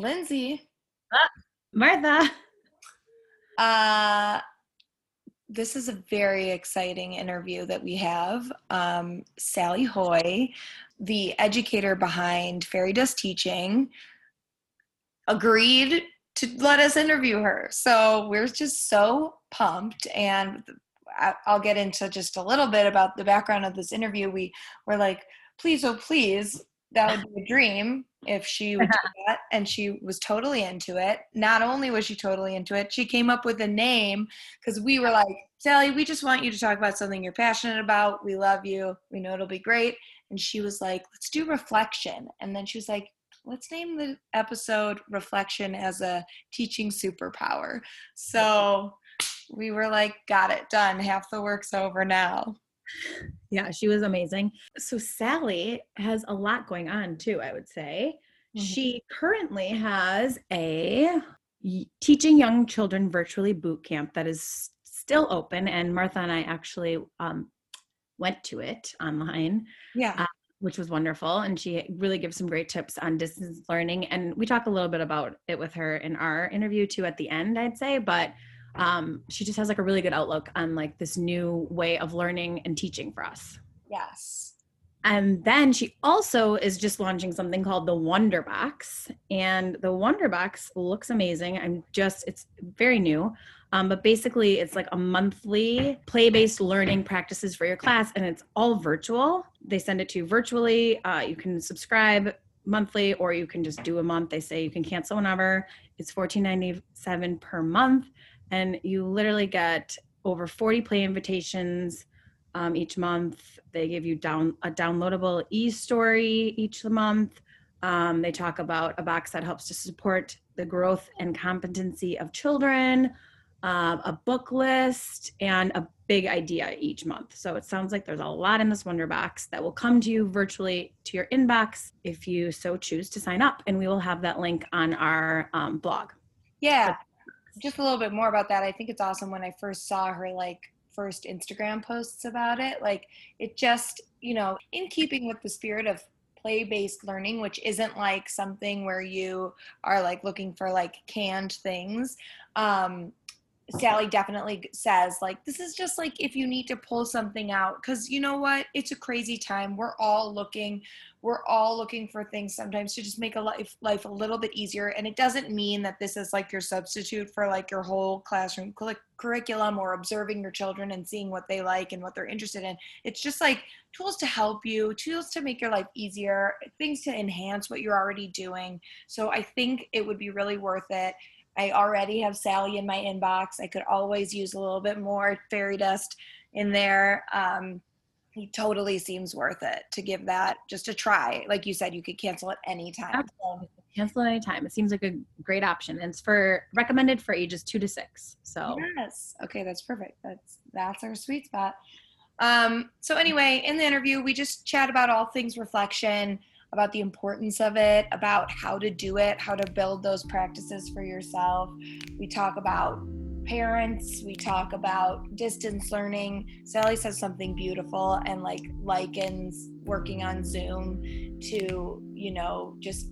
Lindsay. Uh, Martha. Uh, this is a very exciting interview that we have. Um, Sally Haughey, the educator behind Fairy Dust Teaching, agreed to let us interview her. So we're just so pumped. And I'll get into just a little bit about the background of this interview. We were like, please, oh, please, that would be a dream if she would do that. And she was totally into it. Not only was she totally into it, she came up with a name because we were like, Sally, we just want you to talk about something you're passionate about. We love you. We know it'll be great. And she was like, let's do reflection. And then she was like, let's name the episode reflection as a teaching superpower. So we were like, got it done. Half the work's over now. Yeah, she was amazing. So Sally has a lot going on too, I would say. Mm-hmm. She currently has a teaching young children virtually boot camp that is still open and Martha and I actually um, went to it online. Yeah. Uh, which was wonderful. And she really gives some great tips on distance learning. And we talk a little bit about it with her in our interview too at the end, I'd say. But um, she just has like a really good outlook on like this new way of learning and teaching for us. Yes. And then she also is just launching something called the Wonder Box. And the Wonder Box looks amazing. I'm just, it's very new. Um, but basically, it's like a monthly play based learning practices for your class, and it's all virtual. They send it to you virtually. Uh, you can subscribe monthly or you can just do a month. They say you can cancel whenever. It's $14.97 per month and you literally get over 40 play invitations um, each month. They give you down a downloadable e-story each month. Um, they talk about a box that helps to support the growth and competency of children, uh, a book list, and a big idea each month. So it sounds like there's a lot in this Wonder Box that will come to you virtually to your inbox if you so choose to sign up. And we will have that link on our um, blog. Yeah just a little bit more about that. I think it's awesome when I first saw her like first Instagram posts about it. Like it just, you know, in keeping with the spirit of play based learning, which isn't like something where you are like looking for like canned things. Um, Sally definitely says like this is just like if you need to pull something out cuz you know what it's a crazy time we're all looking we're all looking for things sometimes to just make a life life a little bit easier and it doesn't mean that this is like your substitute for like your whole classroom curriculum or observing your children and seeing what they like and what they're interested in it's just like tools to help you tools to make your life easier things to enhance what you're already doing so i think it would be really worth it I already have Sally in my inbox. I could always use a little bit more fairy dust in there. Um, he totally seems worth it to give that just a try. Like you said, you could cancel at any time. Absolutely. Cancel at any time. It seems like a great option. And it's for recommended for ages two to six. So yes. Okay, that's perfect. That's that's our sweet spot. Um, so anyway, in the interview, we just chat about all things reflection about the importance of it, about how to do it, how to build those practices for yourself. We talk about parents, we talk about distance learning. Sally says something beautiful and like likens working on Zoom to, you know, just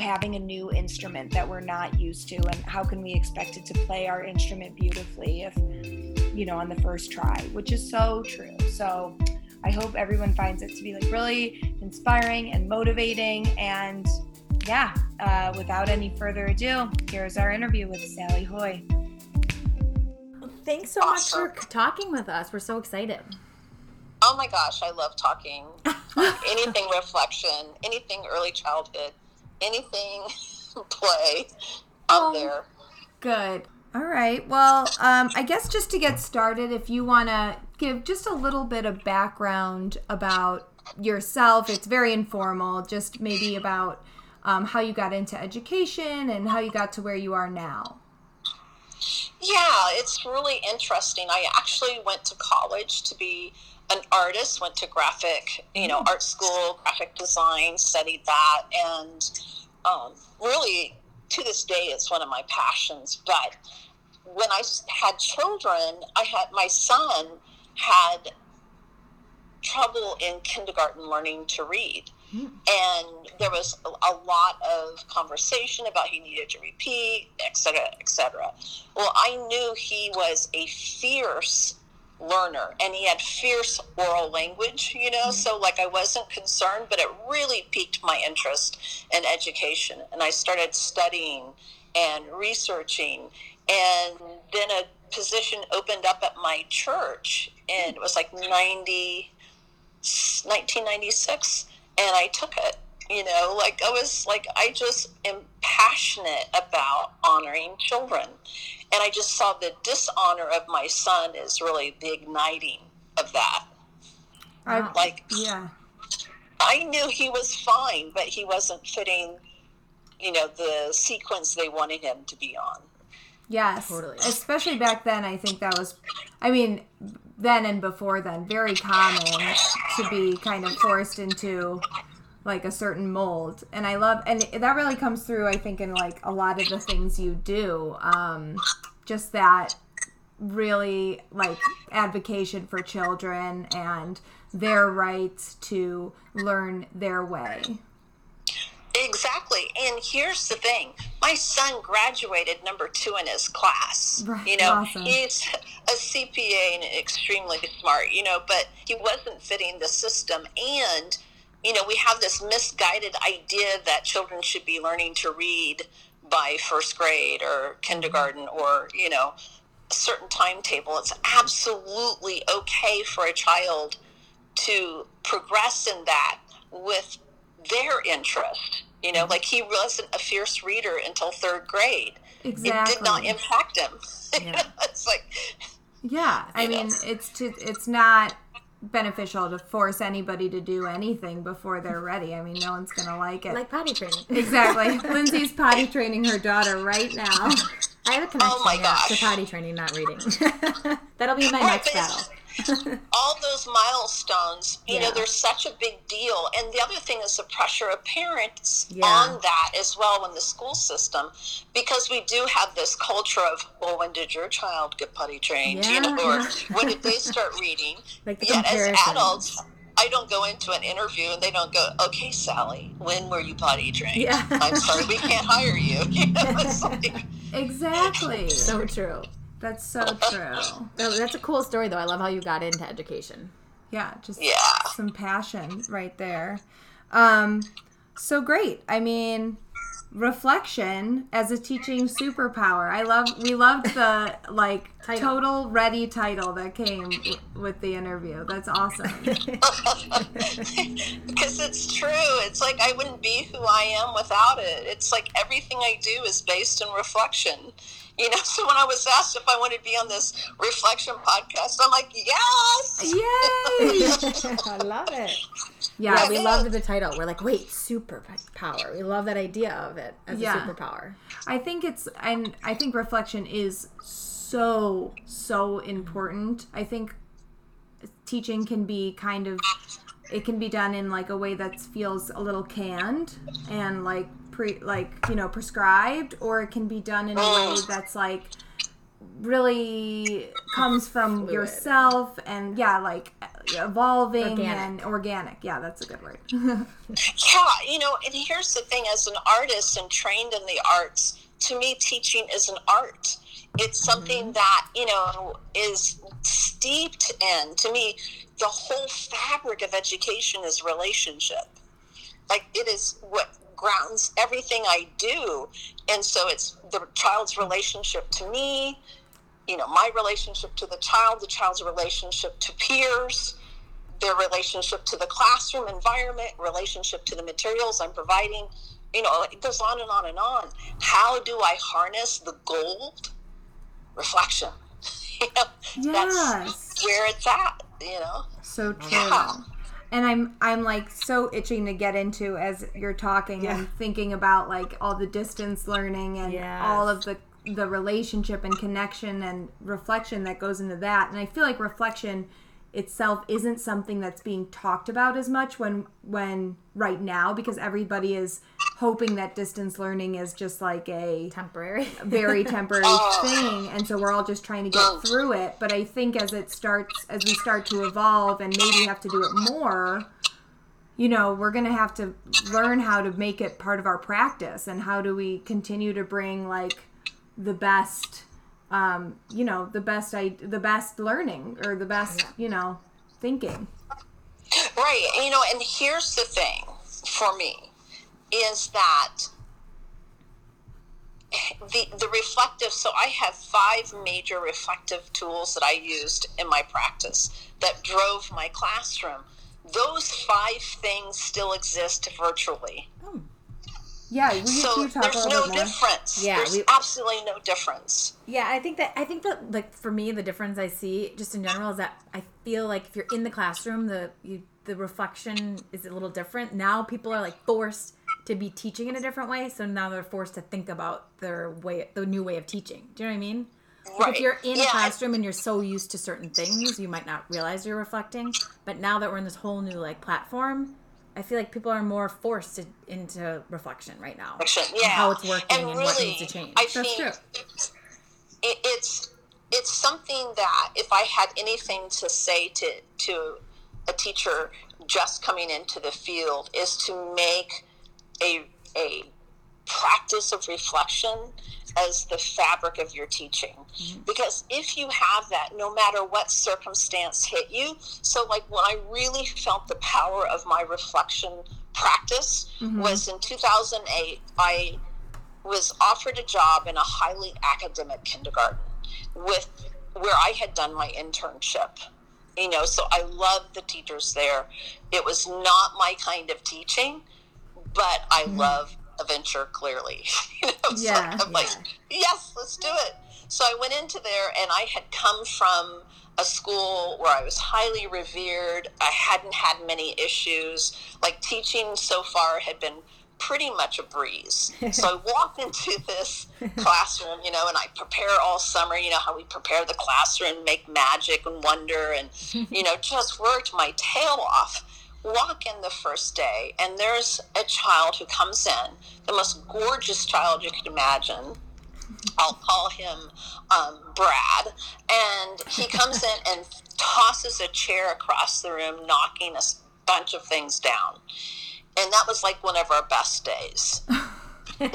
having a new instrument that we're not used to and how can we expect it to play our instrument beautifully if you know on the first try which is so true so I hope everyone finds it to be like really inspiring and motivating. And yeah, uh, without any further ado, here's our interview with Sally Haughey. Thanks so awesome. much for talking with us. We're so excited. Oh my gosh, I love talking. anything reflection, anything early childhood, anything play out oh, there. Good. All right. Well, um, I guess just to get started, if you want to give just a little bit of background about yourself, it's very informal, just maybe about um, how you got into education and how you got to where you are now. Yeah, it's really interesting. I actually went to college to be an artist, went to graphic, you know, mm. art school, graphic design, studied that, and um, really to this day, it's one of my passions. But when I had children, I had my son had trouble in kindergarten learning to read. and there was a, a lot of conversation about he needed to repeat, et cetera, et cetera. Well, I knew he was a fierce learner and he had fierce oral language, you know, mm-hmm. so like I wasn't concerned, but it really piqued my interest in education. And I started studying and researching. And then a position opened up at my church, and it was like 90, 1996, and I took it. You know, like I was like, I just am passionate about honoring children. And I just saw the dishonor of my son is really the igniting of that. I, Like, yeah. I knew he was fine, but he wasn't fitting, you know, the sequence they wanted him to be on. Yes. Totally. Especially back then, I think that was, I mean, then and before then, very common to be kind of forced into like a certain mold. And I love, and that really comes through, I think, in like a lot of the things you do. Um, just that really like advocation for children and their rights to learn their way. Exactly. And here's the thing my son graduated number two in his class. Right. You know, Awesome. he's a CPA and extremely smart, you know, but he wasn't fitting the system. And, you know, we have this misguided idea that children should be learning to read by first grade or mm-hmm. kindergarten or, you know, a certain timetable. It's absolutely okay for a child to progress in that with their interest. You know, mm-hmm. like he wasn't a fierce reader until third grade. Exactly. It did not impact him. Yeah. it's like, Yeah, I mean, it's to it's not beneficial to force anybody to do anything before they're ready. I mean, no one's gonna like it. Like potty training. exactly. Lindsay's potty training her daughter right now. I have a connection Oh my gosh. to potty training, not reading. That'll be my next battle. All those milestones, you know, Yeah. they're such a big deal. And the other thing is the pressure of parents Yeah. on that as well in the school system, because we do have this culture of, well, when did your child get potty trained? you know, Yeah, or when did they start reading? Like Yet as adults, I don't go into an interview and they don't go, okay, Sally, when were you potty trained? Yeah. I'm sorry, we can't hire you. You know, it's like, Exactly. So true. That's so true. Oh, that's a cool story, though. I love how you got into education. Yeah, just Yeah. some passion right there. Um, so great. I mean, reflection as a teaching superpower. I love. We loved the like Title. total ready title that came w- with the interview. That's awesome. because it's true. It's like I wouldn't be who I am without it. It's like everything I do is based in reflection. You know, so when I was asked if I wanted to be on this reflection podcast, I'm like, yes. Yay! I love it. Yeah, Yeah, we it loved the title. We're like, wait, superpower. We love that idea of it as Yeah. a superpower. I think it's and I think reflection is so so important. I think teaching can be kind of it can be done in like a way that feels a little canned and like pre like you know prescribed or it can be done in a way oh. that's like really comes from Fluid. yourself and yeah like evolving Organic. and organic yeah that's a good word Yeah, you know, and here's the thing as an artist and trained in the arts, to me, teaching is an art. It's something mm-hmm. that, you know, is steeped in. To me, the whole fabric of education is relationship. Like, it is what grounds everything I do. And so it's the child's relationship to me, you know, my relationship to the child, the child's relationship to peers, their relationship to the classroom environment, relationship to the materials I'm providing. You know, it goes on and on and on. How do I harness the gold? Reflection. you know, yes that's where it's at, you know? So true. Yeah. And I'm I'm like so itching to get into as you're talking and thinking about like all the distance learning and Yes. all of the the relationship and connection and reflection that goes into that. And I feel like reflection itself isn't something that's being talked about as much when when right now because everybody is hoping that distance learning is just like a Temporary. very temporary thing and so we're all just trying to get through it but i think as it starts as we start to evolve and maybe have to do it more you know, we're going to have to learn how to make it part of our practice and how do we continue to bring like the best um, you know, the best I the best learning or the best, you know, thinking. Right. You know, and here's the thing for me is that the the reflective so I have five major reflective tools that I used in my practice that drove my classroom. Those five things still exist virtually. Oh. Yeah, we So there's no difference. Yeah, there's we- absolutely no difference. Yeah, I think that I think that like for me the difference I see just in general is that I feel like if you're in the classroom the you the reflection is a little different. Now people are like forced to be teaching in a different way, so now they're forced to think about their way the new way of teaching. Do you know what I mean? Like Right. if you're in Yeah, a I- classroom and you're so used to certain things, you might not realize you're reflecting. But now that we're in this whole new like platform, I feel like people are more forced to, into reflection right now. Reflection, and Yeah. How it's working and, and what needs to change. I That's true. it, it's it's something that if I had anything to say to to a teacher just coming into the field is to make a a practice of reflection as the fabric of your teaching mm-hmm. because if you have that no matter what circumstance hit you so like when i really felt the power of my reflection practice mm-hmm. was in 2008 i was offered a job in a highly academic kindergarten with where I had done my internship. You know, so I loved the teachers there. It was not my kind of teaching, but I mm-hmm. love adventure clearly. you know, Yeah, so I'm like, yes, let's do it. So I went into there and I had come from a school where I was highly revered. I hadn't had many issues. Like teaching so far had been pretty much a breeze. so I walked into this classroom, you know, and I prepare all summer, you know, how we prepare the classroom, make magic and wonder, and, you know, just worked my tail off. Walk in the first day, and there's a child who comes in, the most gorgeous child you could imagine. I'll call him um, Brad. And he comes in and tosses a chair across the room, knocking a bunch of things down. And that was like one of our best days.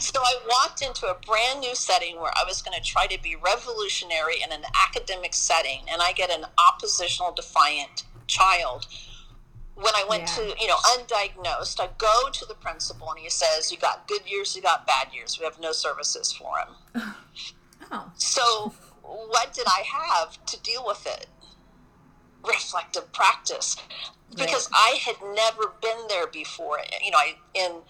so I walked into a brand new setting where I was going to try to be revolutionary in an academic setting, and I get an oppositional, defiant child. When I went Yeah. to, you know, undiagnosed, I go to the principal and he says, You got good years, you got bad years. We have no services for him. oh. So, what did I have to deal with it? Reflective practice, because I had never been there before. You know, I in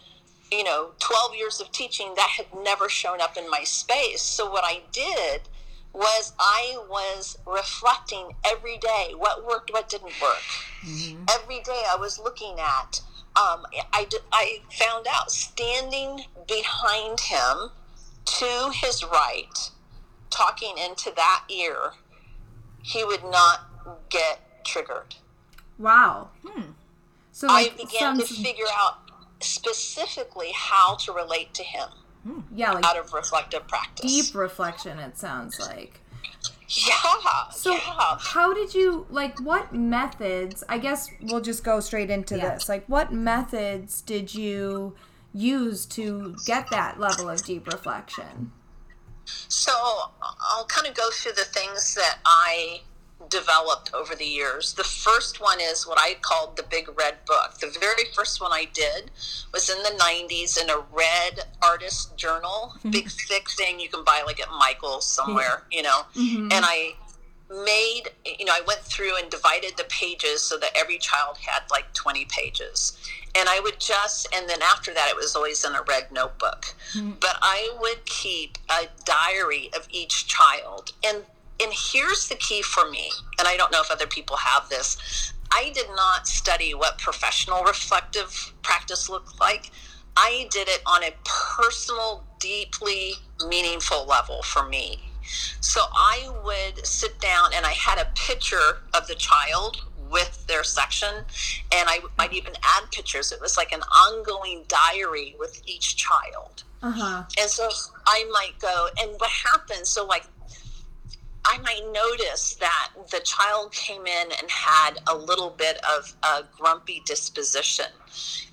you know twelve years of teaching that had never shown up in my space. So what I did was I was reflecting every day what worked, what didn't work. Every day I was looking at. Um, I, did- I found out standing behind him to his right, talking into that ear, he would not get triggered. Wow. Hmm. So like I began some, to figure out specifically how to relate to him Hmm. yeah, like out of reflective practice. deep reflection it sounds like. Yeah. So yeah. how did you like what methods, I guess we'll just go straight into Yeah. this. Like what methods did you use to get that level of deep reflection? So I'll kind of go through the things that I developed over the years. The first one is what I called the Big Red Book. The very first one I did was in the 90s in a red artist journal, mm-hmm. big thick thing you can buy like at Michael's somewhere, you know. Mm-hmm. And I made, you know, I went through and divided the pages so that every child had like 20 pages. And I would just, and then after that, it was always in a red notebook. Mm-hmm. But I would keep a diary of each child. And and here's the key for me, and I don't know if other people have this. I did not study what professional reflective practice looked like. I did it on a personal, deeply meaningful level for me. So I would sit down and I had a picture of the child with their section, and I might even add pictures. It was like an ongoing diary with each child. Uh-huh. And so I might go, and what happens? So, like, I might notice that the child came in and had a little bit of a grumpy disposition.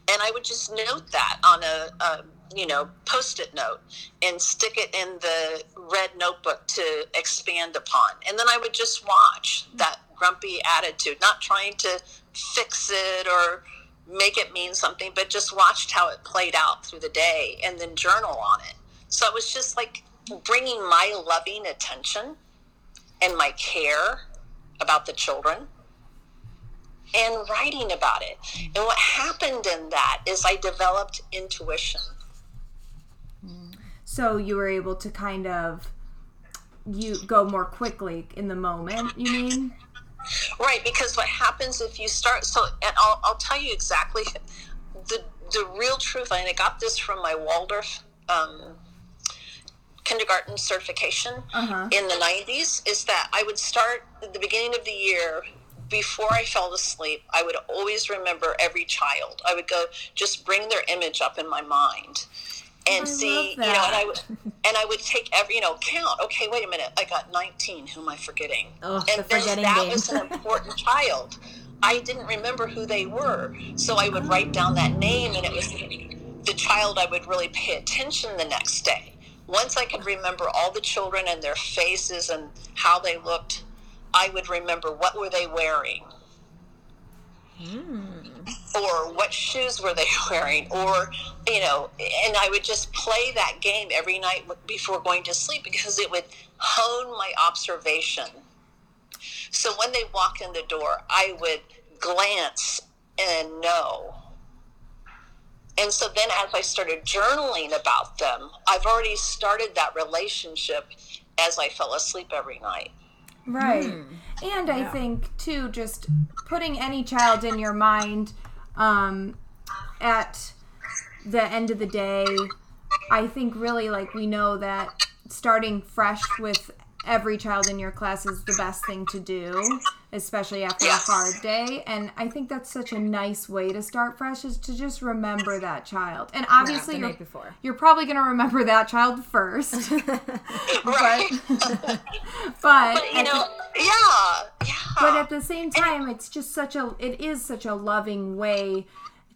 And I would just note that on a, a you know, post it note and stick it in the red notebook to expand upon. And then I would just watch that grumpy attitude, not trying to fix it or make it mean something, but just watched how it played out through the day and then journal on it. So it was just like bringing my loving attention and my care about the children and writing about it. And what happened in that is I developed intuition. So you were able to kind of you go more quickly in the moment, you mean? Right, because what happens if you start so and I'll, I'll tell you exactly the the real truth and I got this from my Waldorf um, kindergarten certification Uh-huh. in the 90s is that I would start at the beginning of the year before I fell asleep I would always remember every child. I would go just bring their image up in my mind and I see you know and I would and I would take every you know count. Okay wait a minute. I got 19 who am I forgetting? Oh, and the then forgetting that game. was an important child. I didn't remember who they were so I would write down that name and it was the child I would really pay attention the next day once I could remember all the children and their faces and how they looked I would remember what were they wearing. Hmm. Or what shoes were they wearing or you know and i would just play that game every night before going to sleep because it would hone my observation. So when they walk in the door i would glance and know and so then as i started journaling about them i've already started that relationship as i fell asleep every night Right. Hmm. And I think too, just putting any child in your mind, um, at the end of the day, I think really like we know that starting fresh with every child in your class is the best thing to do, especially after Yes. a hard day. And I think that's such a nice way to start fresh is to just remember that child. And obviously the you're, you're probably going to remember that child first. right but but you at the- know yeah yeah but at the same time it's just such a it is such a loving way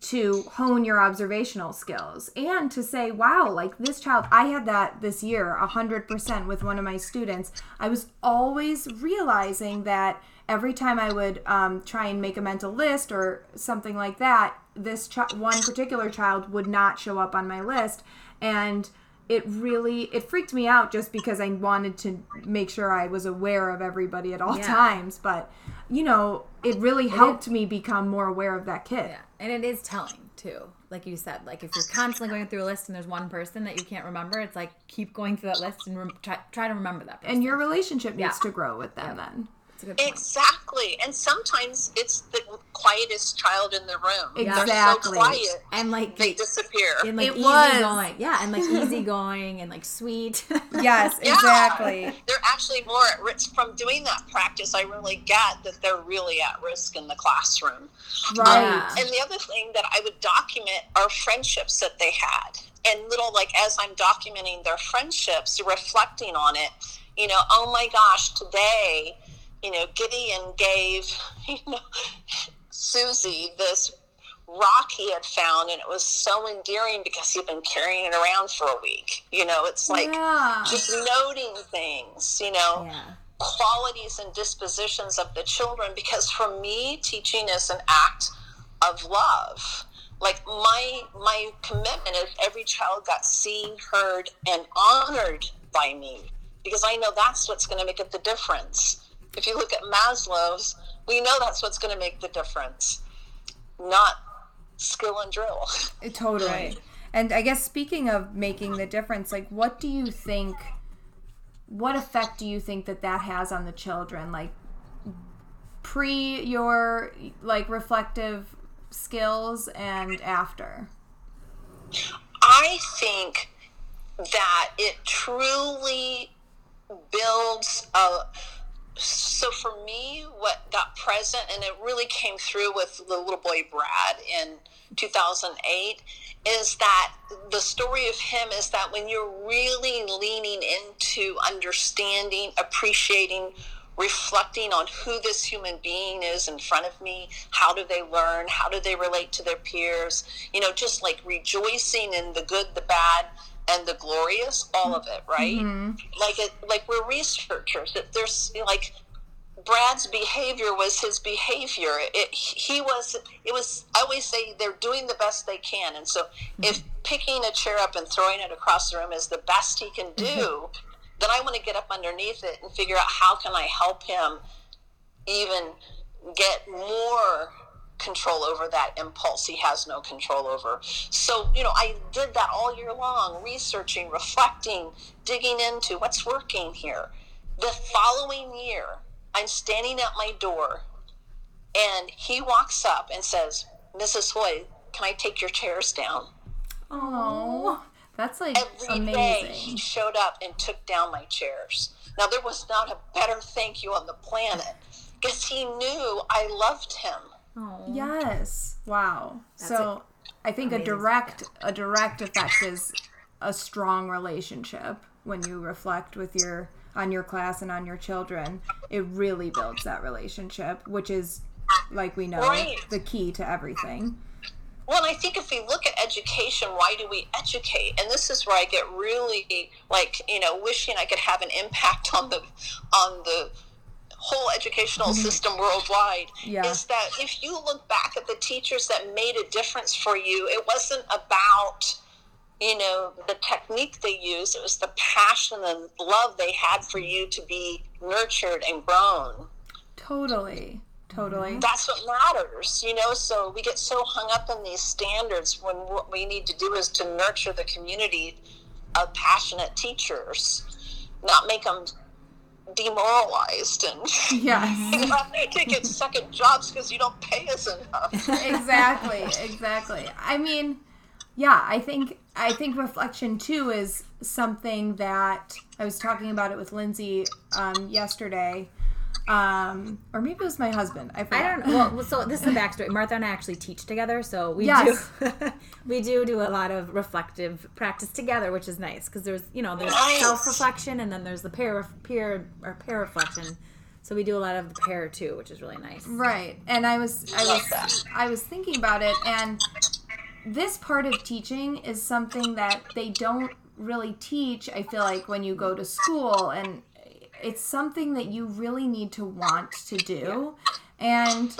to hone your observational skills and to say wow like this child i had that this year 100% with one of my students i was always realizing that every time i would um, try and make a mental list or something like that this ch- one particular child would not show up on my list and it really it freaked me out just because I wanted to make sure I was aware of everybody at all Yeah. times. But you know, it really helped me become more aware of that kid. Yeah, and it is telling too. Like you said, like if you're constantly going through a list and there's one person that you can't remember, it's like keep going through that list and rem- try, try to remember that. Person. And your relationship needs Yeah. to grow with them then. It's a good point. Exactly. And sometimes it's the quietest child in the room. They're so Exactly. quiet, and like they disappear. and like It easy was. going, yeah, and like easy going and like sweet. Yes, Yeah. exactly. They're actually more at risk from doing that practice. I really get that they're really at risk in the classroom. Right. Um, yeah. And the other thing that I would document are friendships that they had. And little, like, as I'm documenting their friendships, reflecting on it, you know, oh my gosh, today, you know, Gideon gave, you know, Susie this rock he had found, and it was so endearing because he'd been carrying it around for a week. You know, it's like yeah. just noting things, you know yeah, qualities and dispositions of the children because for me teaching is an act of love like my my commitment is every child got seen heard and honored by me because i know that's what's going to make it the difference if you look at maslow's we know that's what's going to make the difference not skill and drill Totally. Right. And I guess speaking of making the difference, like what do you think what effect do you think that that has on the children like pre your like reflective skills and after? I think that it truly builds a so for me, what got present, and it really came through with the little boy Brad in 2008, is that the story of him is that when you're really leaning into understanding, appreciating, reflecting on who this human being is in front of me, how do they learn, how do they relate to their peers, you know, just like rejoicing in the good, the bad, and the glorious, all of it, right? Mm-hmm. Like it, like we're researchers. That there's like Brad's behavior was his behavior. It, he was, it was, I always say they're doing the best they can. And so if picking a chair up and throwing it across the room is the best he can do, then I want to get up underneath it and figure out how can I help him even get more control over that impulse he has no control over. So, you know, I did that all year long, researching, reflecting, digging into what's working here. The following year, I'm standing at my door and he walks up and says, Mrs. Haughey, can I take your chairs down? Oh, that's like Every day amazing. he showed up and took down my chairs. Now, there was not a better thank you on the planet because he knew I loved him. Oh. Yes. Wow. so I think a amazing direct a direct effect is a strong relationship when you reflect with your on your class and on your children. It really builds that relationship, which is like we know Right. the key to everything. Well, and I think if we look at education, why do we educate? And this is where I get really like, you know, wishing I could have an impact on the on the whole educational mm-hmm. system worldwide. Yeah. Is that if you look back at the teachers that made a difference for you, it wasn't about you know the technique they used it was the passion and love they had for you to be nurtured and grown Totally. Totally. that's what matters, you know. So we get so hung up in these standards when what we need to do is to nurture the community of passionate teachers, not make them demoralized and Yes. to get second jobs because you don't pay us enough. exactly exactly i mean yeah i think i think reflection too is something that i was talking about it with lindsay um, yesterday um, or maybe it was my husband i, I don't know. Well, so this is the backstory. Martha and I actually teach together, so we Yes. do we do do a lot of reflective practice together, which is nice because there's you know there's Nice. self reflection and then there's the peer peer or peer reflection. So we do a lot of the pair too, which is really nice. right and i was i was i was thinking about it and this part of teaching is something that they don't really teach i feel like when you go to school and it's something that you really need to want to do and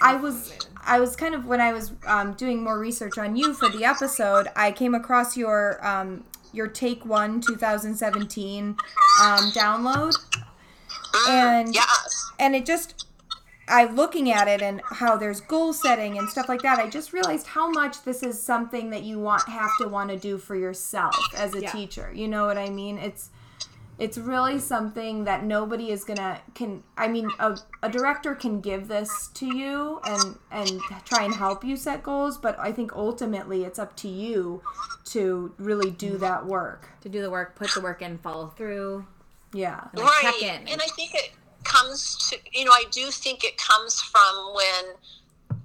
I was I was kind of when I was um, doing more research on you for the episode, I came across your um, your Take One 2017 um, download, and Yes. and it just I looking at it and how there's goal setting and stuff like that. I just realized how much this is something that you want have to want to do for yourself as a Yeah. teacher. You know what I mean? It's it's really something that nobody is gonna can i mean a, a director can give this to you and and try and help you set goals but i think ultimately it's up to you to really do that work. To do the work, put the work in, follow through. yeah. Like, right. check in. and i think it comes to you know i do think it comes from when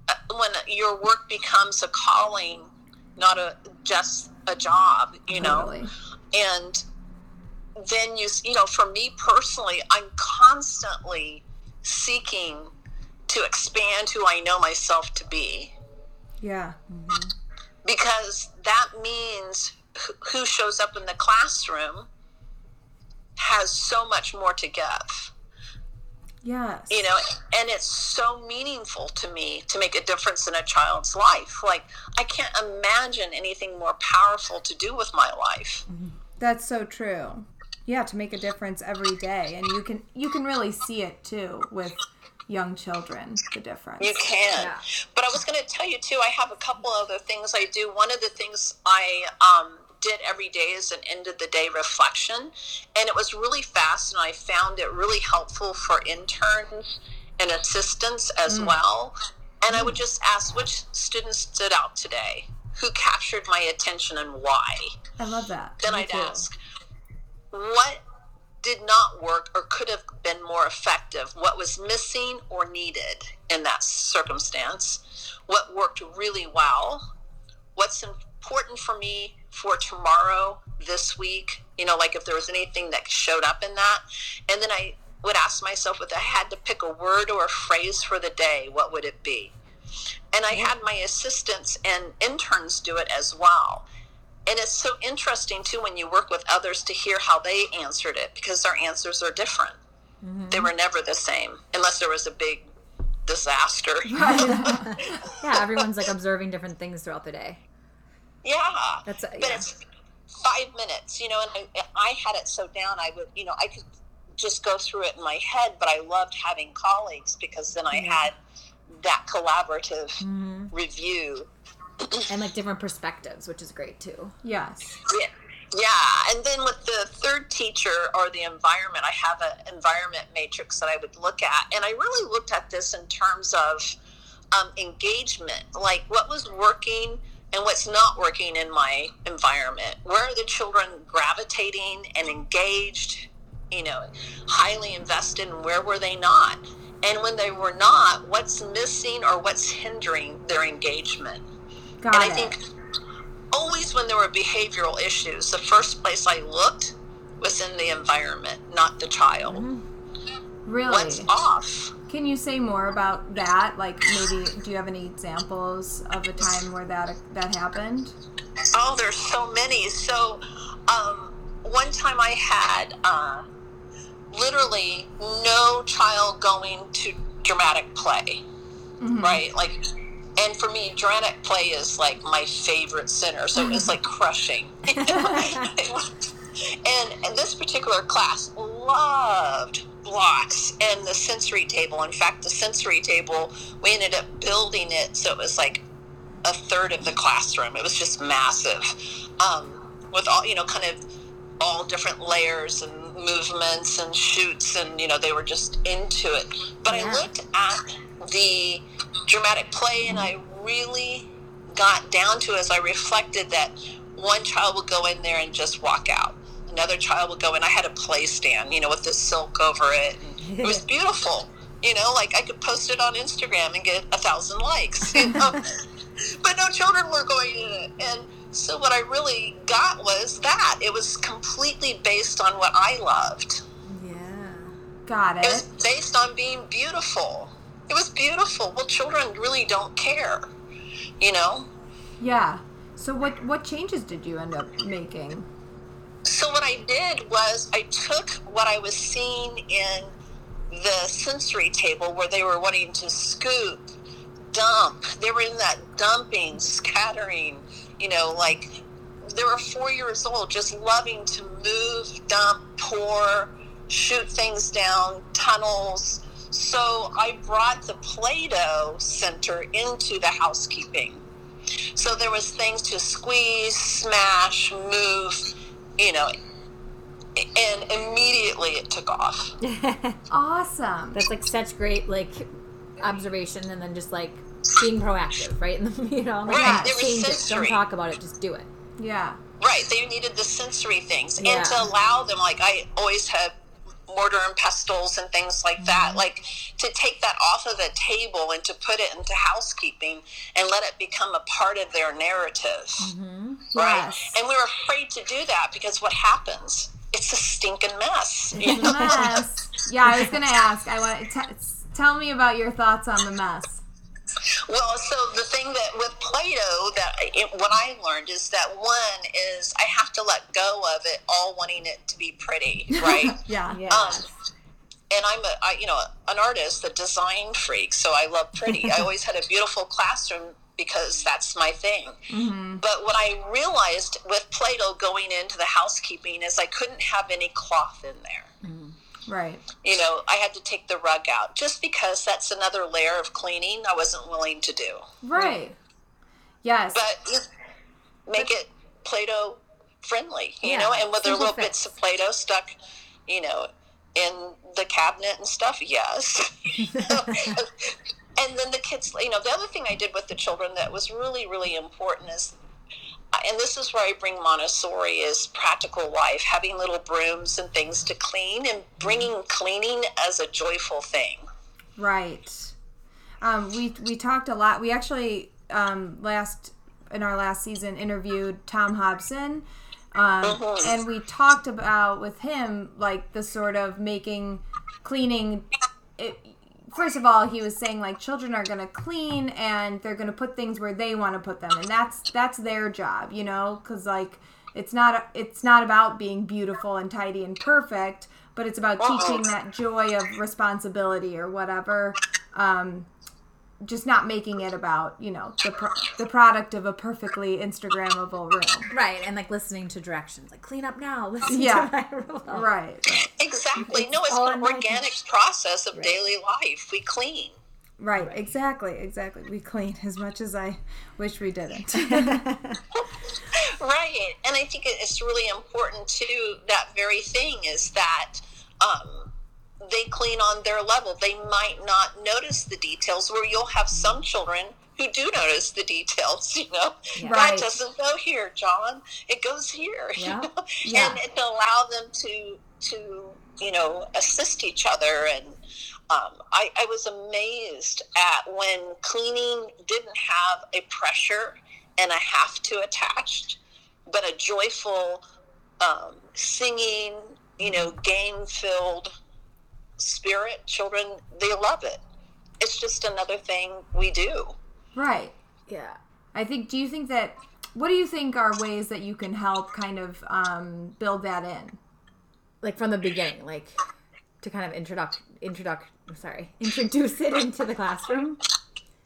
uh, when your work becomes a calling not a just a job you know? Totally. And then you you know for me personally i'm constantly seeking to expand who i know myself to be. Yeah. Mm-hmm. Because that means who shows up in the classroom has so much more to give. Yes. You know and it's so meaningful to me to make a difference in a child's life. Like i can't imagine anything more powerful to do with my life. Mm-hmm. That's so true yeah to make a difference every day. And you can you can really see it too with young children the difference. You can. Yeah. but i was going to tell you too i have a couple other things i do. One of the things i um, did every day is an end of the day reflection. And it was really fast and i found it really helpful for interns and assistants as well. And i would just ask which students stood out today? Who captured my attention and why? I love that. Then Me I'd too. ask, what did not work or could have been more effective, what was missing or needed in that circumstance, what worked really well, what's important for me for tomorrow, this week, you know, like if there was anything that showed up in that. And then I would ask myself if I had to pick a word or a phrase for the day, what would it be? And I had my assistants and interns do it as well. And it's so interesting too when you work with others to hear how they answered it because their answers are different. Mm-hmm. They were never the same unless there was a big disaster. yeah, everyone's like observing different things throughout the day. Yeah. That's a, yeah. but it's five minutes, you know, and I, I had it so down I would, you know, I could just go through it in my head, but I loved having colleagues because then I had that collaborative mm-hmm. review and like different perspectives, which is great too. Yes. Yeah. Yeah, and then with the third teacher or the environment, I have an environment matrix that I would look at, and I really looked at this in terms of um, engagement, like what was working and what's not working in my environment. Where are the children gravitating and engaged? You know, highly invested, and where were they not? And when they were not, what's missing or what's hindering their engagement? Got and I think always when there were behavioral issues, the first place I looked was in the environment, not the child. Mm-hmm. Really? What's off? Can you say more about that? Like maybe, do you have any examples of a time where that that happened? Oh, there's so many. So, um, one time I had uh, literally no child going to dramatic play, mm-hmm. right? Like and for me, dramatic play is like my favorite center. So it's like crushing. and, and this particular class loved blocks and the sensory table. In fact, the sensory table, we ended up building it so it was like a third of the classroom. It was just massive um, with all, you know, kind of all different layers and movements and shoots. And, you know, they were just into it. But yeah. I looked at the dramatic play, and I really got down to as I reflected that one child would go in there and just walk out. Another child would go in. I had a play stand, you know, with the silk over it. And it was beautiful. You know, like I could post it on Instagram and get a thousand likes. You know? but no children were going in it. And so what I really got was that it was completely based on what I loved. Yeah, got it. It was based on being beautiful it was beautiful. Well, children really don't care, you know. Yeah. So what what changes did you end up making? So what I did was I took what I was seeing in the sensory table where they were wanting to scoop, dump. They were in that dumping, scattering, you know, like they were four years old, just loving to move, dump, pour, shoot things down, tunnels, so I brought the Play-Doh center into the housekeeping. So there was things to squeeze, smash, move, you know, and immediately it took off. awesome. That's like such great like observation and then just like being proactive, right? And you know, like right. There was sensory. It. Don't talk about it, just do it. Yeah. Right. They needed the sensory things. Yeah. And to allow them, like I always have mortar and pestles and things like that. Mm-hmm. Like to take that off of the table and to put it into housekeeping and let it become a part of their narrative. Mm-hmm. Right. And we're afraid to do that because what happens? It's a stinking mess. It's a mess. yeah, I was going to ask. I want to tell me about your thoughts on the mess. Well, so the thing that with Play-Doh that it, what I learned is that one is I have to let go of it all wanting it to be pretty, right? yeah. Yeah. Um, and I'm a, I, you know, an artist, a design freak, so I love pretty. I always had a beautiful classroom because that's my thing. Mm-hmm. But what I realized with Play-Doh going into the housekeeping is I couldn't have any cloth in there. Mm-hmm. Right. You know, I had to take the rug out just because that's another layer of cleaning I wasn't willing to do. Right. Yes. But make it Play-Doh friendly, you yeah. know, and with their little fix. bits of Play-Doh stuck, you know, in the cabinet and stuff, yes. and then the kids, you know, the other thing I did with the children that was really, really important is and this is where I bring Montessori is practical life, having little brooms and things to clean, and bringing cleaning as a joyful thing. Right. Um, we we talked a lot. We actually um, last in our last season interviewed Tom Hobson, um, Mhm. and we talked about with him like the sort of making cleaning. It, first of all, he was saying like children are going to clean and they're going to put things where they want to put them, and that's that's their job, you know, because like it's not it's not about being beautiful and tidy and perfect, but it's about teaching that joy of responsibility or whatever. Um, just not making it about you know the pro- the product of a perfectly Instagrammable room. Right, and like listening to directions, like clean up now. Listen Yeah. to my. Right. Exactly. It's no, it's all an in my organic process of daily life. We clean. Right, exactly, exactly. We clean as much as I wish we didn't. Right. And I think it's really important too, that very thing is that um, they clean on their level. They might not notice the details, where you'll have some children who do notice the details, you know. Yeah. Right. That doesn't go here, John. It goes here. you Yeah. know? Yeah. And to allow them to to you know assist each other and um, I, I was amazed at when cleaning didn't have a pressure and a have to attached, but a joyful um, singing, you know, game filled spirit. Children, they love it. It's just another thing we do. right. yeah. I think. Do you think that? What do you think are ways that you can help kind of um, build that in? Like from the beginning, like to kind of introduct introduct sorry, introduce it into the classroom.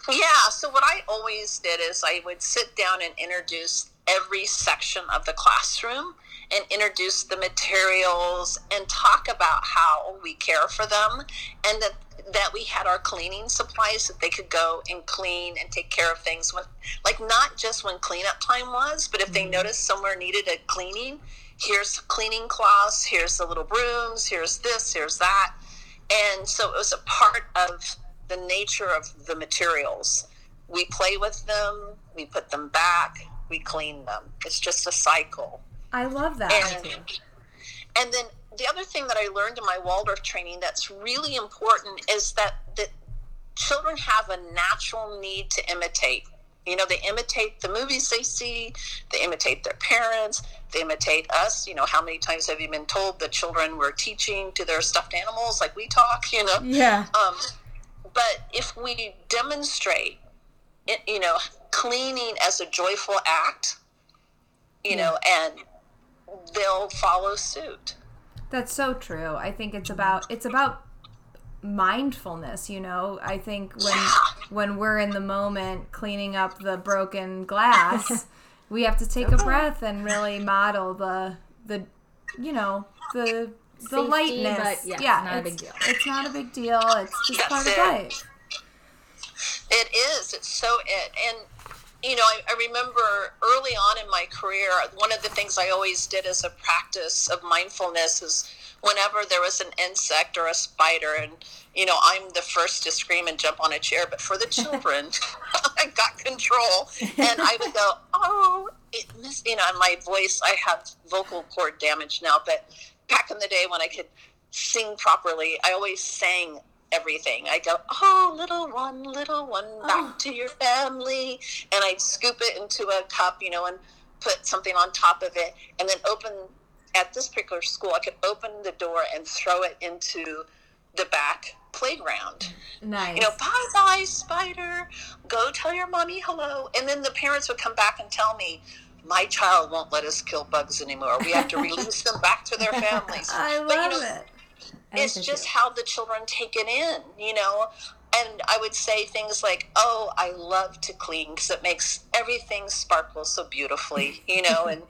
Yeah, so what I always did is I would sit down and introduce every section of the classroom and introduce the materials and talk about how we care for them and that that we had our cleaning supplies that they could go and clean and take care of things when like not just when cleanup time was, but if they mm-hmm. noticed somewhere needed a cleaning, here's cleaning cloths, here's the little brooms, here's this, here's that. And so it was a part of the nature of the materials. We play with them, we put them back, we clean them. It's just a cycle. I love that. And, and then the other thing that I learned in my Waldorf training that's really important is that that children have a natural need to imitate. You know, they imitate the movies they see, they imitate their parents, they imitate us. You know, how many times have you been told that children were teaching to their stuffed animals like we talk, you know? Yeah. Um, but if we demonstrate, it, you know, cleaning as a joyful act, you know, and they'll follow suit. That's so true. I think it's about it's about mindfulness, you know. I think when when we're in the moment cleaning up the broken glass, we have to take a breath and really model the the you know, the the Safety, lightness. but yeah, yeah, not a it's, big deal. It's not a big deal. It's just That's part of it. life. It is. It's so it. And, you know, I, I remember early on in my career, one of the things I always did as a practice of mindfulness is whenever there was an insect or a spider, and, you know, I'm the first to scream and jump on a chair, but for the children, I got control. And I would go, oh, it missed, you know, and my voice, I have vocal cord damage now, but back in the day when I could sing properly, I always sang everything. I go, oh, little one, little one, oh. back to your family. And I'd scoop it into a cup, you know, and put something on top of it. And then open, at this particular school, I could open the door and throw it into the back playground. Nice. You know, bye bye, spider. Go tell your mommy hello. And then the parents would come back and tell me, my child won't let us kill bugs anymore. We have to release them back to their families. I love But, you know, it. It's just how the children take it in, you know. And I would say things like, "Oh, I love to clean because it makes everything sparkle so beautifully," you know. And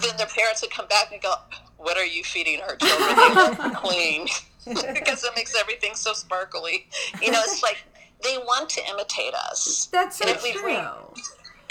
then their parents would come back and go, "What are you feeding our children? They love to clean because it makes everything so sparkly." You know, it's like they want to imitate us, That's so and if we true.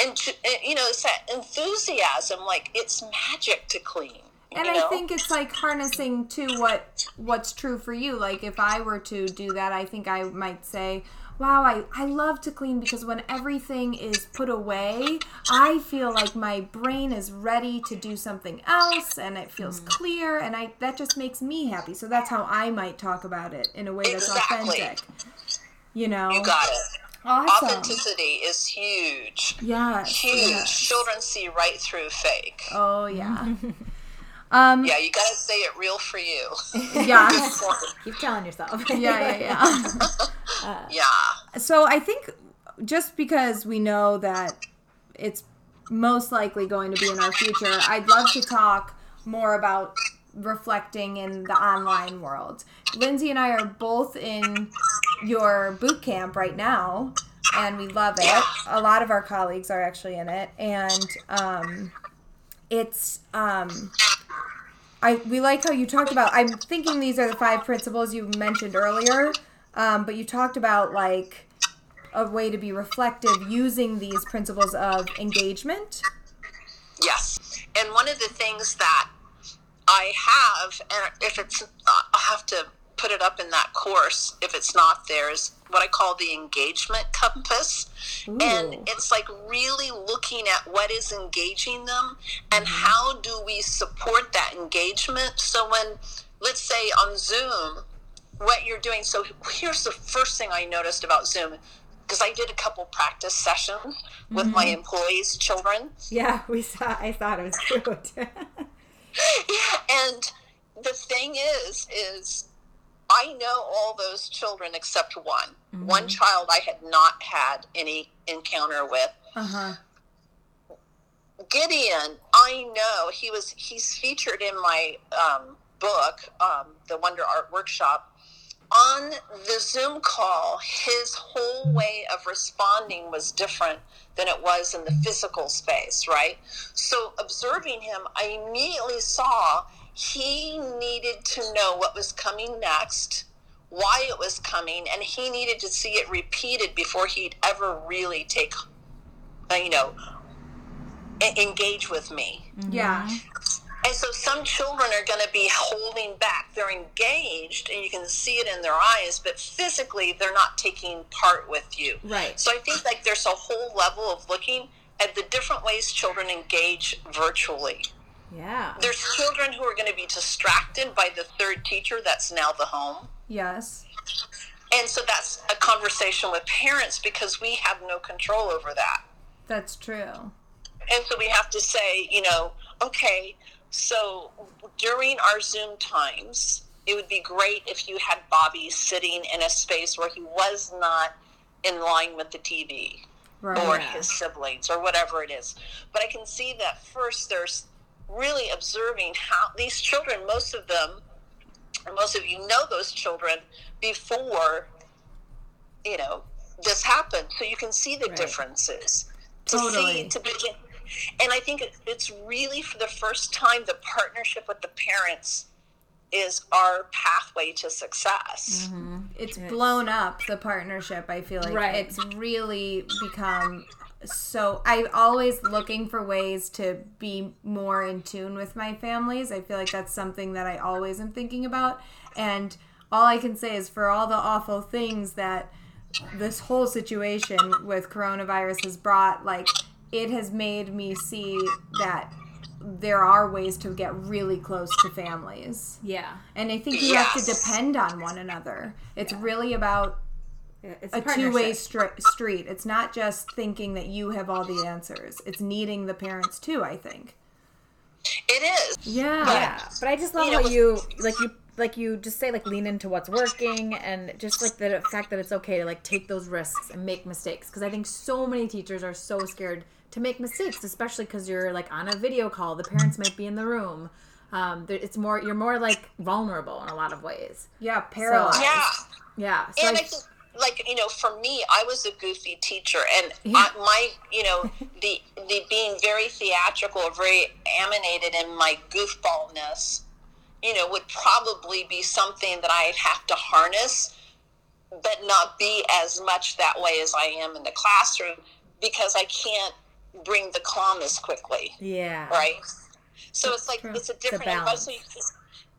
and, you know, it's that enthusiasm. Like it's magic to clean. And you I think it's like harnessing to what what's true for you. Like if I were to do that, I think I might say, wow, I, I love to clean because when everything is put away, I feel like my brain is ready to do something else and it feels mm. clear and I that just makes me happy. So that's how I might talk about it in a way that's Exactly. authentic. You know? You got it. awesome. Authenticity is huge. Yeah. Huge. yes. Children see right through fake. Oh yeah. um Yeah, you got to say it real for you. Yeah, Keep telling yourself. yeah, yeah, yeah. yeah. so I think just because we know that it's most likely going to be in our future, I'd love to talk more about reflecting in the online world. Lindsay and I are both in your boot camp right now, and we love it. A lot of our colleagues are actually in it, and um, it's um, I we like how you talked about. I'm thinking these are the five principles you mentioned earlier, um, but you talked about like a way to be reflective using these principles of engagement. Yes. And one of the things that I have, and if it's, I'll have to put it up in that course if it's not there, is what I call the engagement compass. And it's like really looking at what is engaging them and mm-hmm. how do we support that engagement. So when, let's say on Zoom, what you're doing. So here's the first thing I noticed about Zoom because I did a couple practice sessions with my mm-hmm. employees' children. Yeah, we saw. I thought it was cute. Yeah, and the thing is, is I know all those children except one. One child I had not had any encounter with. Uh huh. Gideon, I know he was. He's featured in my um, book, um, the Wonder Art Workshop. On the Zoom call, his whole way of responding was different than it was in the physical space, right? So, observing him, I immediately saw he needed to know what was coming next, why it was coming, and he needed to see it repeated before he'd ever really take, uh, you know, engage with me. Yeah. And so some children are going to be holding back. They're engaged and you can see it in their eyes, but physically they're not taking part with you. Right. So I think like there's a whole level of looking at the different ways children engage virtually. Yeah. There's children who are going to be distracted by the third teacher that's now the home. Yes. And so that's a conversation with parents because we have no control over that. That's true. And so we have to say, you know, okay, so during our Zoom times, it would be great if you had Bobby sitting in a space where he was not in line with the TV Right. or his siblings or whatever it is. But I can see that first there's really observing how these children, most of them, and most of you know those children before, you know, this happened. So you can see the Right. differences. To Totally. see, to begin. And I think it's really for the first time the partnership with the parents is our pathway to success. Mm-hmm. It's blown up the partnership. I feel like Right. it's really become so. I'm always looking for ways to be more in tune with my families. I feel like that's something that I always am thinking about. And all I can say is for all the awful things that this whole situation with coronavirus has brought, like it has made me see that there are ways to get really close to families. Yeah. And I think you have to depend on one another. It's really about Yeah, It's a partnership. two way stri- street. It's not just thinking that you have all the answers, it's needing the parents too, I think. It is. Yeah. Yeah, but I just love You know, how you like you like you just say like lean into what's working and just like the fact that it's okay to like take those risks and make mistakes because I think so many teachers are so scared to make mistakes, especially because you're like on a video call. The parents might be in the room. Um, it's more you're more like vulnerable in a lot of ways. Yeah, paralyzed. Yeah. Yeah, so and I, I think, like you know, for me, I was a goofy teacher, and Yeah. I, my, you know, the the being very theatrical, very animated in my goofballness, you know, would probably be something that I'd have to harness, but not be as much that way as I am in the classroom because I can't bring the calm as quickly yeah, right? So it's like it's a different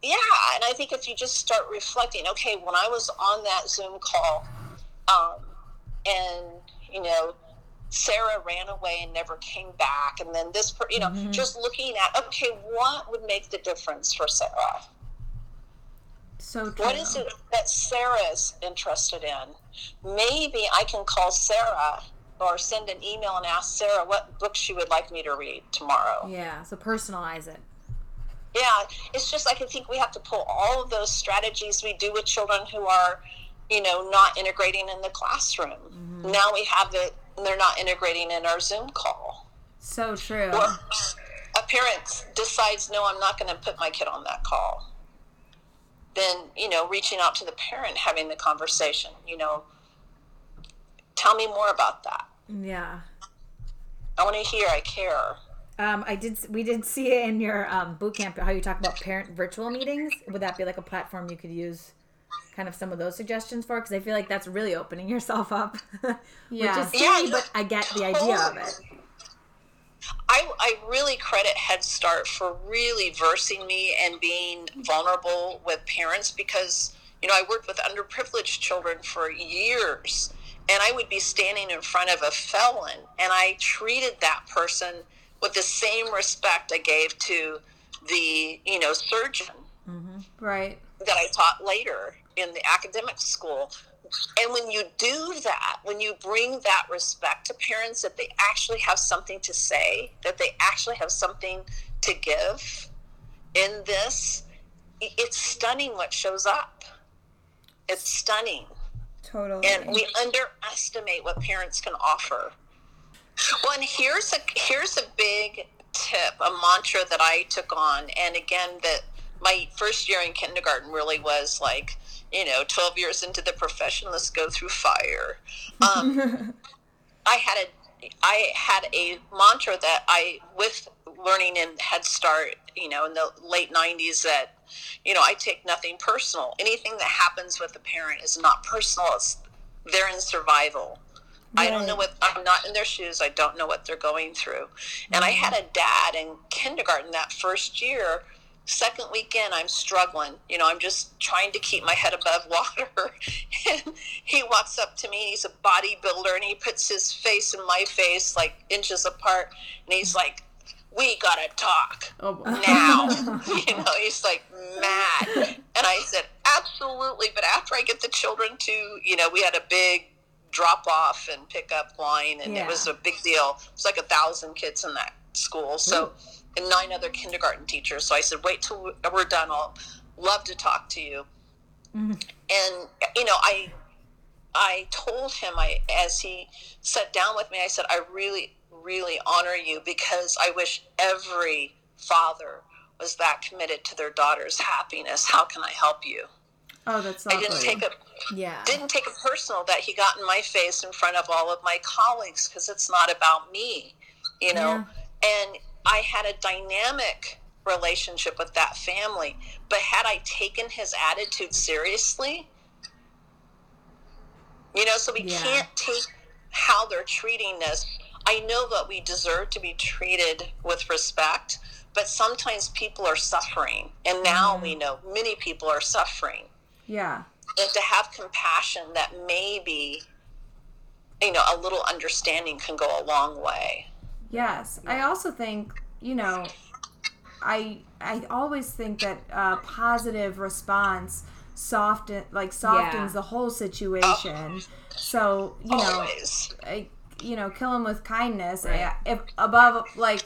yeah, and I think if you just start reflecting, okay, when I was on that Zoom call, um, and you know Sarah ran away and never came back, and then this, per- you know, Mhm. just looking at okay, what would make the difference for Sarah? So true. What is it that Sarah's interested in? Maybe I can call Sarah or send an email and ask Sarah what book she would like me to read tomorrow. Yeah. So personalize it. Yeah, it's just like I think we have to pull all of those strategies we do with children who are, you know, not integrating in the classroom. Now we have it, and they're not integrating in our Zoom call. So true. Or a parent decides, no, I'm not going to put my kid on that call. Then, you know, reaching out to the parent, having the conversation, you know, tell me more about that. Yeah. I want to hear, I care. Um, I did. We did see it in your um, boot camp how you talk about parent virtual meetings. Would that be like a platform you could use, kind of some of those suggestions for? Because I feel like that's really opening yourself up, Yeah. which is Yeah, but I get the idea of it. I, I really credit Head Start for really versing me and being vulnerable with parents because, you know, I worked with underprivileged children for years and I would be standing in front of a felon and I treated that person with the same respect I gave to the, you know, surgeon mm-hmm. Right. that I taught later in the academic school. And when you do that, when you bring that respect to parents, that they actually have something to say, that they actually have something to give in this, it's stunning what shows up. It's stunning. Totally. And we underestimate what parents can offer. Well, and here's a here's a big tip, a mantra that I took on, and again that my first year in kindergarten really was like, you know, 12 years into the profession, let's go through fire. Um, I had a I had a mantra that I with learning in Head Start, you know, in the late 90s that you know, I take nothing personal. Anything that happens with a parent is not personal. It's they're in survival. I don't know what I'm not in their shoes. I don't know what they're going through. And I had a dad in kindergarten that first year. Second weekend, I'm struggling. You know, I'm just trying to keep my head above water. and he walks up to me. He's a bodybuilder, and he puts his face in my face, like inches apart. And he's like, "We gotta talk." oh, now. you know, he's like mad. And I said, absolutely. But after I get the children to, you know, we had a big drop off and pick up line, and Yeah. it was a big deal. It's like a thousand kids in that school. So, and nine other kindergarten teachers. So I said, wait till we're done. I'll love to talk to you. Mhm. And, you know, I, I told him, I, as he sat down with me, I said, I really, really honor you because I wish every father was that committed to their daughter's happiness. How can I help you? oh, that's I didn't take it Yeah. didn't take it personal that he got in my face in front of all of my colleagues because it's not about me, you know. And I had a dynamic relationship with that family, but had I taken his attitude seriously, you know, so we Yeah. can't take how they're treating us. I know that we deserve to be treated with respect, but sometimes people are suffering, and now we mm-hmm. know many people are suffering yeah. and to have compassion that maybe you know a little understanding can go a long way Yes. I also think, you know, I I always think that uh, positive response soften like softens Yeah. the whole situation. So, you know, I, you know, kill him with kindness. I, if above, like,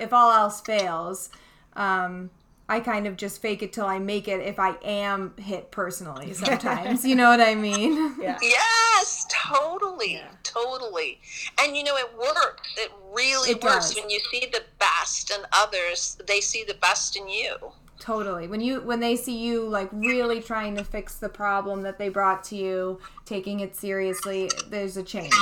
if all else fails, um, I kind of just fake it till I make it. If I am hit personally, sometimes, you know what I mean? Yeah. yes totally totally and you know it works it really It works does. when you see the best in others they see the best in you Totally. When you when they see you like really trying to fix the problem that they brought to you, taking it seriously, there's a change.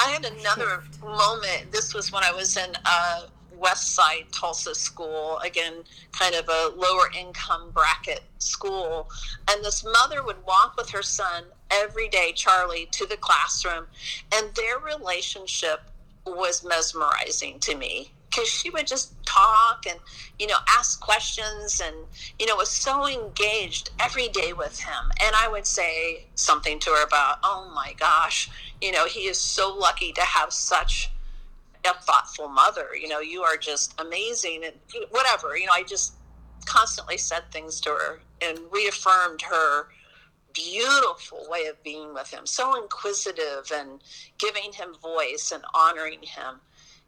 I had another moment. This was when I was in uh, West Side Tulsa school, again, kind of a lower income bracket school. And this mother would walk with her son every day, Charlie, to the classroom, and their relationship was mesmerizing to me. because she would just talk and you know ask questions and you know was so engaged every day with him and i would say something to her about oh my gosh you know he is so lucky to have such a thoughtful mother you know you are just amazing and whatever you know i just constantly said things to her and reaffirmed her beautiful way of being with him so inquisitive and giving him voice and honoring him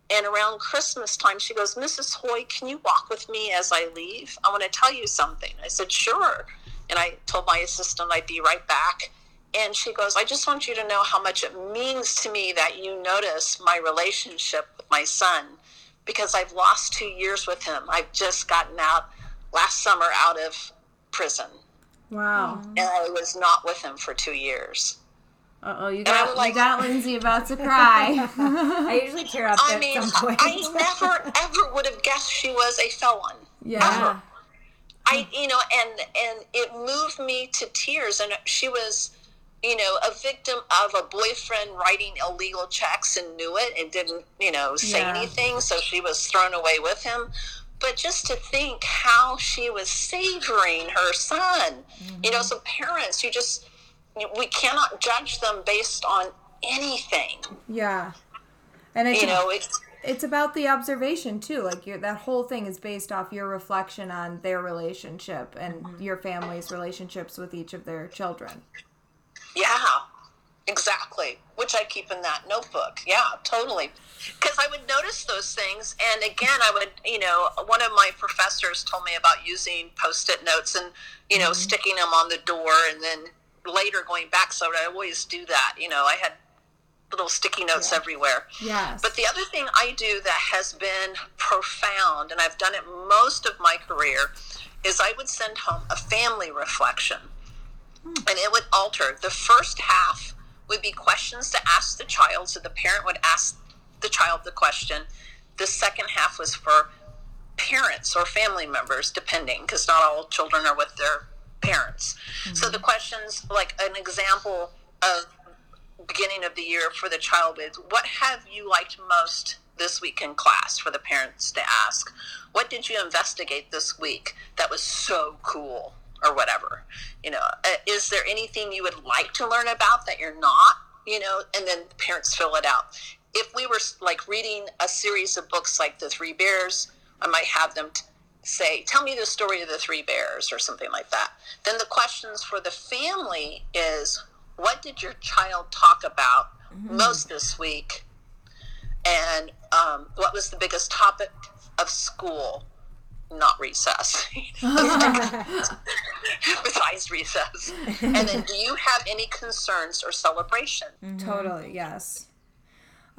and around Christmas time, she goes, Mrs. Haughey, can you walk with me as I leave? I want to tell you something. I said, Sure. And I told my assistant I'd be right back. And she goes, I just want you to know how much it means to me that you notice my relationship with my son because I've lost two years with him. I've just gotten out last summer out of prison. Wow. And I was not with him for two years. Uh oh, you And I got like- you got Lindsay about to cry. I usually tear up I at mean, some point. I never ever would have guessed she was a felon. yeah. I, you know, and and it moved me to tears. And she was, you know, a victim of a boyfriend writing illegal checks and knew it and didn't, you know, say Yeah. anything. So she was thrown away with him. But just to think how she was savoring her son, you know, mm-hmm. some parents, you just we cannot judge them based on anything. Yeah. And it's You know, it's it's about the observation too. Like your that whole thing is based off your reflection on their relationship and mm-hmm. your family's relationships with each of their children. Yeah, exactly. Which I keep in that notebook. Yeah, totally. Because I would notice those things. And again, I would, you know, one of my professors told me about using post it notes and, you know, mm-hmm. sticking them on the door and then later going back. So I always do that. You know, I had little sticky notes everywhere. Yes. But the other thing I do that has been profound, and I've done it most of my career, is I would send home a family reflection. And it would alter. The first half would be questions to ask the child, so the parent would ask the child the question. The second half was for parents or family members, depending, because not all children are with their parents. So mm-hmm. the questions, like an example of beginning of the year for the child is what have you liked most this week in class for the parents to ask what did you investigate this week that was so cool or whatever. You know uh, is there anything you would like to learn about that you're not? You know and then parents fill it out. If we were like reading a series of books like the three bears i might have them t- say tell me the story of the three bears or something like that. Then the questions for the family is what did your child talk about most this week? And um, what was the biggest topic of school not recess besides recess and then do you have any concerns or celebration mm-hmm. totally, yes.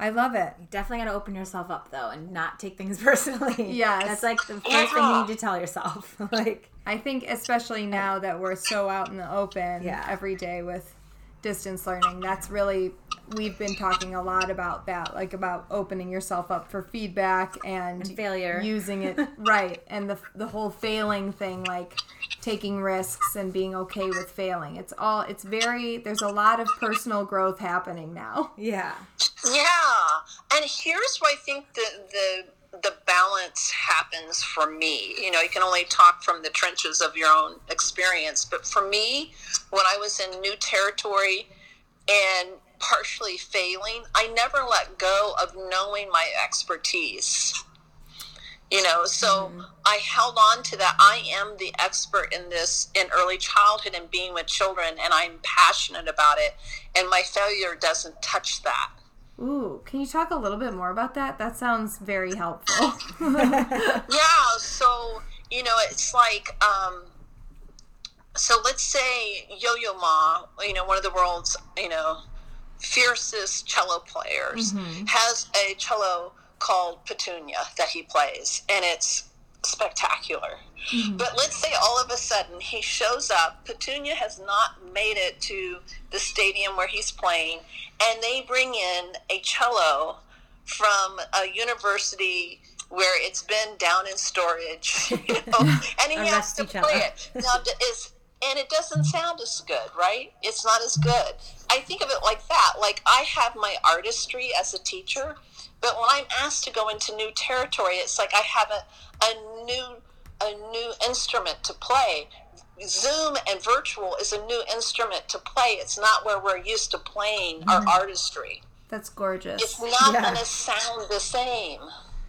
I love it. Definitely got to open yourself up though, and not take things personally. Yes. that's like the first thing you need to tell yourself. like, I think especially now that we're so out in the open Yeah. every day with distance learning, that's really we've been talking a lot about that, like about opening yourself up for feedback and, And failure. using it right, and the the whole failing thing, like taking risks and being okay with failing. It's all it's very there's a lot of personal growth happening now. yeah, Yeah, and here's where I think the the the balance happens for me. You know, you can only talk from the trenches of your own experience, but for me, when I was in new territory and partially failing, I never let go of knowing my expertise. You know, so I held on to that. I am the expert in this in early childhood and being with children, and I'm passionate about it. And my failure doesn't touch that. Ooh, can you talk a little bit more about that? That sounds very helpful. yeah so you know it's like um so let's say yo-yo ma you know one of the world's you know fiercest cello players has a cello called petunia that he plays and it's spectacular but let's say all of a sudden he shows up petunia has not made it to the stadium where he's playing and they bring in a cello from a university where it's been down in storage, you know, and he has to play it. Now, is and it doesn't sound as good, right? It's not as good. I think of it like that. Like I have my artistry as a teacher, But when I'm asked to go into new territory, it's like I have a, a new a new instrument to play. Zoom and virtual is a new instrument to play. It's not where we're used to playing mm-hmm. our artistry. That's gorgeous. It's not yeah. going to sound the same.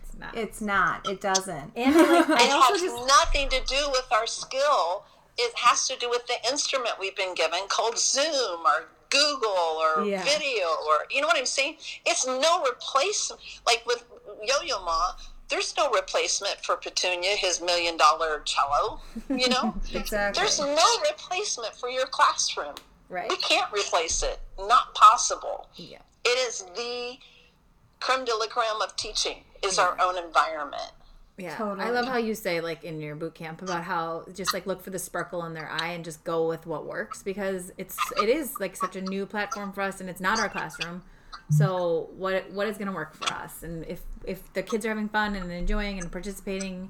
It's not. It's not. It doesn't. And like, it has just... nothing to do with our skill. It has to do with the instrument we've been given called Zoom or Google or yeah. video or you know what I'm saying? It's no replacement. Like with Yo-Yo Ma, there's no replacement for Petunia, his million dollar cello. You know, exactly. There's no replacement for your classroom. Right. We can't replace it. Not possible. Yeah. It is the creme de la creme of teaching. Is yeah. our own environment. Yeah, totally. I love how you say like in your boot camp about how just like look for the sparkle in their eye and just go with what works because it's it is like such a new platform for us and it's not our classroom. So what what is going to work for us? And if if the kids are having fun and enjoying and participating,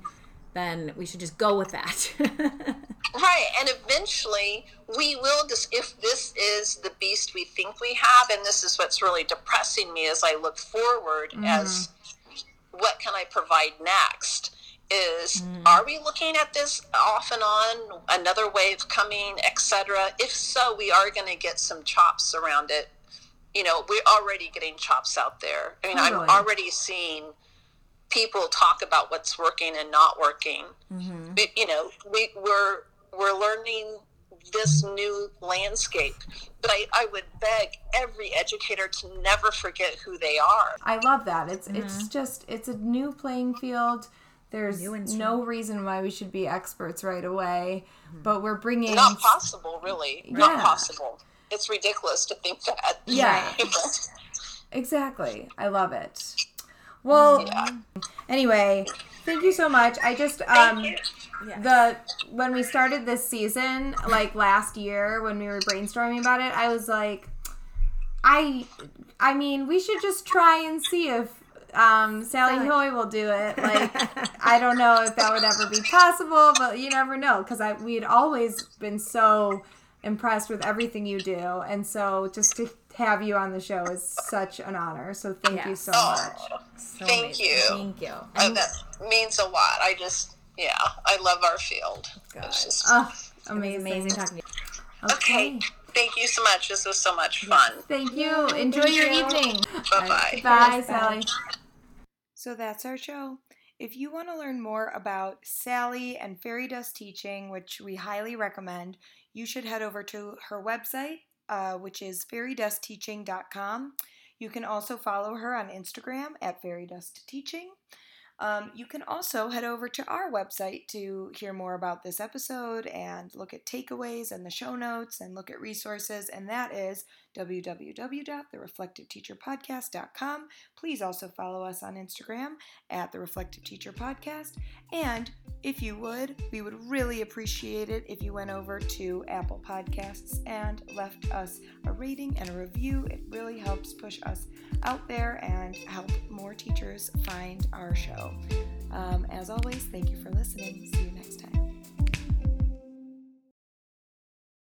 then we should just go with that. right, and eventually we will just if this is the beast we think we have, and this is what's really depressing me as I look forward mm-hmm. as what can I provide next? Is mm. are we looking at this off and on, another wave coming, etc.? If so, we are going to get some chops around it you know, we're already getting chops out there. I mean, totally. I'm already seeing people talk about what's working and not working. Mm-hmm. But, you know, we, we're we're learning this new landscape. But I, I would beg every educator to never forget who they are. I love that. It's mm-hmm. it's just it's a new playing field. There's no reason why we should be experts right away, mm-hmm. but we're bringing not possible, really, yeah. not possible it's ridiculous to think that. Yeah. exactly. I love it. Well, yeah. anyway, thank you so much. I just um the when we started this season, like last year when we were brainstorming about it, I was like I I mean, we should just try and see if um, Sally Haughey will do it. Like, I don't know if that would ever be possible, but you never know because I we had always been so impressed with everything you do. And so just to have you on the show is such an honor. So thank yes. you so oh, much. So thank amazing. you. Thank you. And that means a lot. I just, yeah, I love our field. Just, oh, amazing. amazing talking to you. Okay. okay. Thank you so much. This was so much fun. Yes. Thank you. Enjoy thank your you. evening. Bye-bye. Bye, Sally. So that's our show. If you want to learn more about Sally and fairy dust teaching, which we highly recommend, you should head over to her website, uh, which is fairydustteaching.com. You can also follow her on Instagram at fairydustteaching. Um, you can also head over to our website to hear more about this episode and look at takeaways and the show notes and look at resources, and that is www.thereflectiveteacherpodcast.com. Please also follow us on Instagram at The Reflective Teacher Podcast. And if you would, we would really appreciate it if you went over to Apple Podcasts and left us a rating and a review. It really helps push us out there and help more teachers find our show. Um, as always, thank you for listening. See you next time.